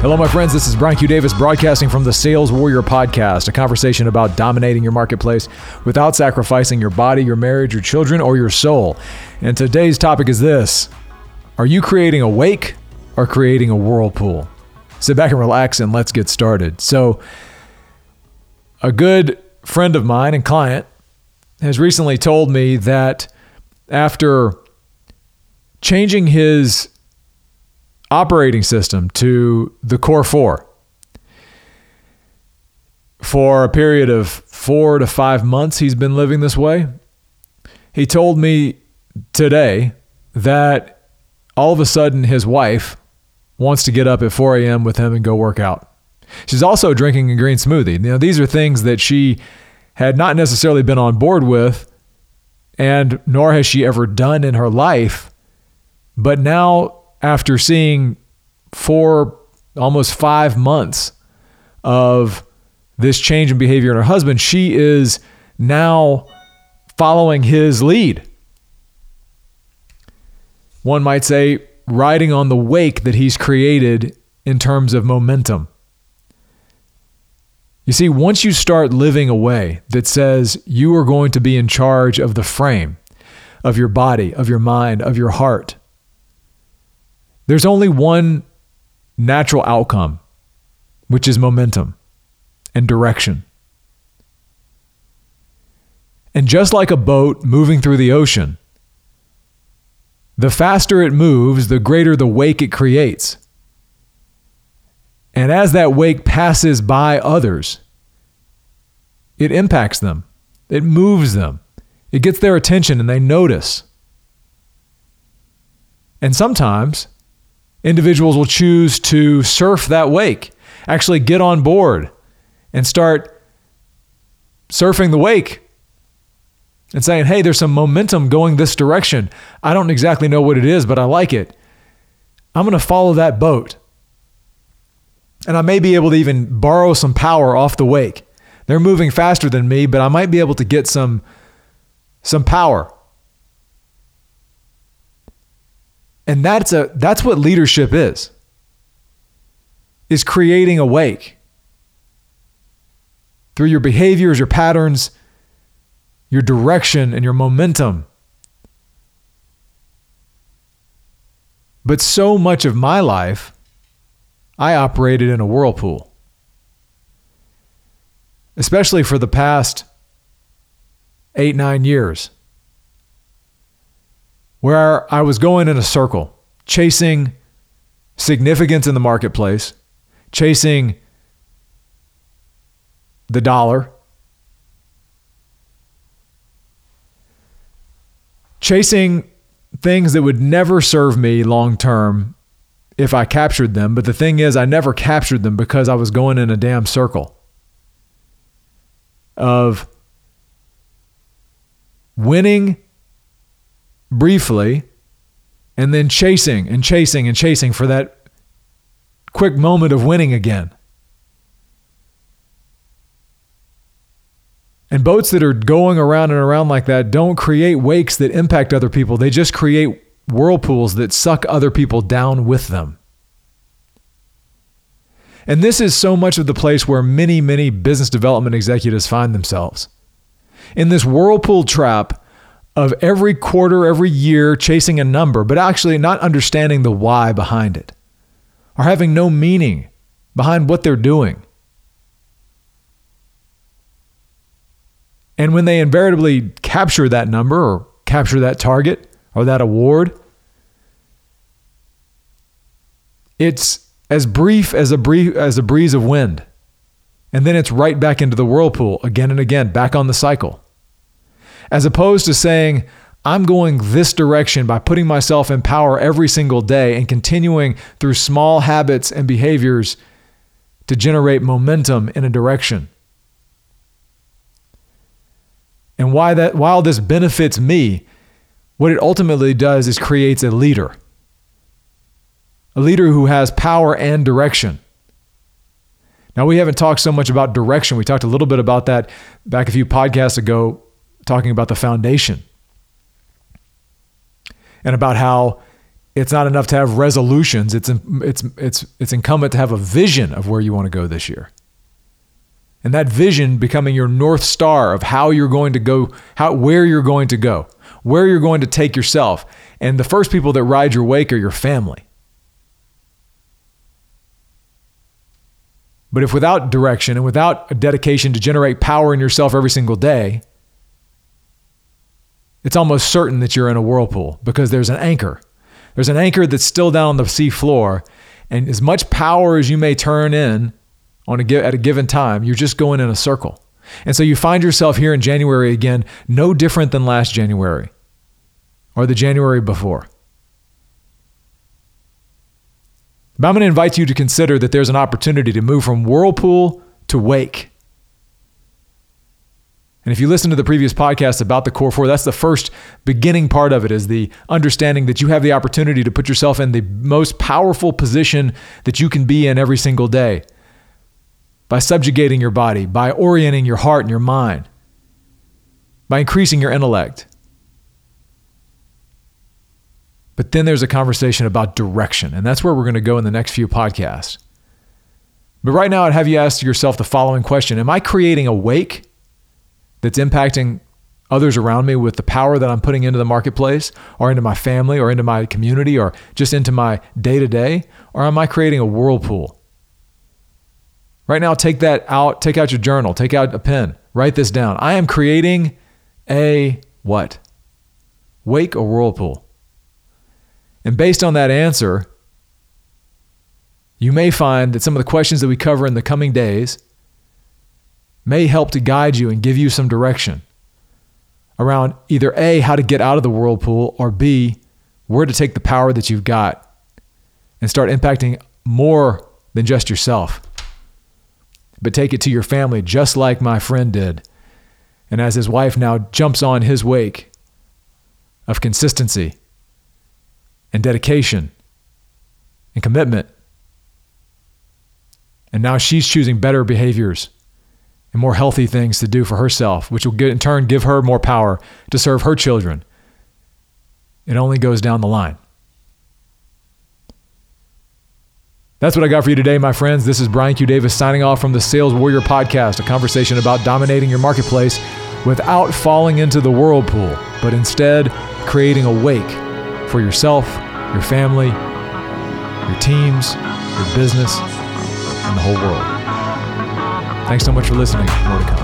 Hello, my friends. This is Brian Q. Davis broadcasting from the Sales Warrior Podcast, a conversation about dominating your marketplace without sacrificing your body, your marriage, your children, or your soul. And today's topic is this Are you creating a wake or creating a whirlpool? Sit back and relax and let's get started. So, a good friend of mine and client has recently told me that after changing his operating system to the Core 4 for a period of four to five months. He's been living this way. He told me today that all of a sudden his wife wants to get up at 4 a.m. with him and go work out. She's also drinking a green smoothie. Now, these are things that she had not necessarily been on board with, and nor has she ever done in her life. But now after seeing four, almost five months of this change in behavior in her husband, she is now following his lead. One might say, riding on the wake that he's created in terms of momentum. You see, once you start living a way that says you are going to be in charge of the frame, of your body, of your mind, of your heart, there's only one natural outcome, which is momentum and direction. And just like a boat moving through the ocean, the faster it moves, the greater the wake it creates. And as that wake passes by others, it impacts them, it moves them, it gets their attention, and they notice. And sometimes individuals will choose to surf that wake, actually get on board and start surfing the wake and saying, hey, there's some momentum going this direction. I don't exactly know what it is, but I like it. I'm going to follow that boat. And I may be able to even borrow some power off the wake. They're moving faster than me, but I might be able to get some, some power And that's a that's what leadership is. Is creating a wake. Through your behaviors, your patterns, your direction and your momentum. But so much of my life I operated in a whirlpool. Especially for the past 8 9 years where I was going in a circle, chasing significance in the marketplace, chasing the dollar, chasing things that would never serve me long term if I captured them. But the thing is, I never captured them because I was going in a damn circle of winning briefly and then chasing and chasing and chasing for that quick moment of winning again. And boats that are going around and around like that don't create wakes that impact other people. They just create whirlpools that suck other people down with them. And this is so much of the place where many, many business development executives find themselves. In this whirlpool trap of every quarter, every year chasing a number, but actually not understanding the why behind it or having no meaning behind what they're doing. And when they invariably capture that number or capture that target or that award, it's as brief as a brief as a breeze of wind. And then it's right back into the whirlpool again and again, back on the cycle as opposed to saying, I'm going this direction by putting myself in power every single day and continuing through small habits and behaviors to generate momentum in a direction. And why that while this benefits me, what it ultimately does is creates a leader. A leader who has power and direction. Now we haven't talked so much about direction. We talked a little bit about that back a few podcasts ago talking about the foundation and about how it's not enough to have resolutions. It's it's it's it's incumbent to have a vision of where you want to go this year. And that vision becoming your north star of how you're going to go, how where you're going to go, where you're going to take yourself. And the first people that ride your wake are your family. But if without direction and without a dedication to generate power in yourself every single day, it's almost certain that you're in a whirlpool because there's an anchor. There's an anchor that's still down on the sea floor, and as much power as you may turn in on a, at a given time, you're just going in a circle. And so you find yourself here in January again, no different than last January or the January before. But I'm going to invite you to consider that there's an opportunity to move from whirlpool to wake. And if you listen to the previous podcast about the core four, that's the first beginning part of it is the understanding that you have the opportunity to put yourself in the most powerful position that you can be in every single day by subjugating your body, by orienting your heart and your mind, by increasing your intellect, But then there's a conversation about direction, and that's where we're going to go in the next few podcasts. But right now, I'd have you ask yourself the following question. Am I creating a wake that's impacting others around me with the power that I'm putting into the marketplace, or into my family, or into my community, or just into my day to day? Or am I creating a whirlpool? Right now, take that out, take out your journal, take out a pen, write this down. I am creating a what? Wake or whirlpool? And based on that answer, you may find that some of the questions that we cover in the coming days may help to guide you and give you some direction around either A, how to get out of the whirlpool, or B, where to take the power that you've got and start impacting more than just yourself. But take it to your family, just like my friend did. And as his wife now jumps on his wake of consistency and dedication and commitment. And now she's choosing better behaviors and more healthy things to do for herself, which will in turn give her more power to serve her children. It only goes down the line. That's what I got for you today, my friends. This is Brian Q. Davis signing off from the Sales Warrior Podcast, a conversation about dominating your marketplace without falling into the whirlpool, but instead creating a wake for yourself, your family, your teams, your business, and the whole world. Thanks so much for listening. More to come.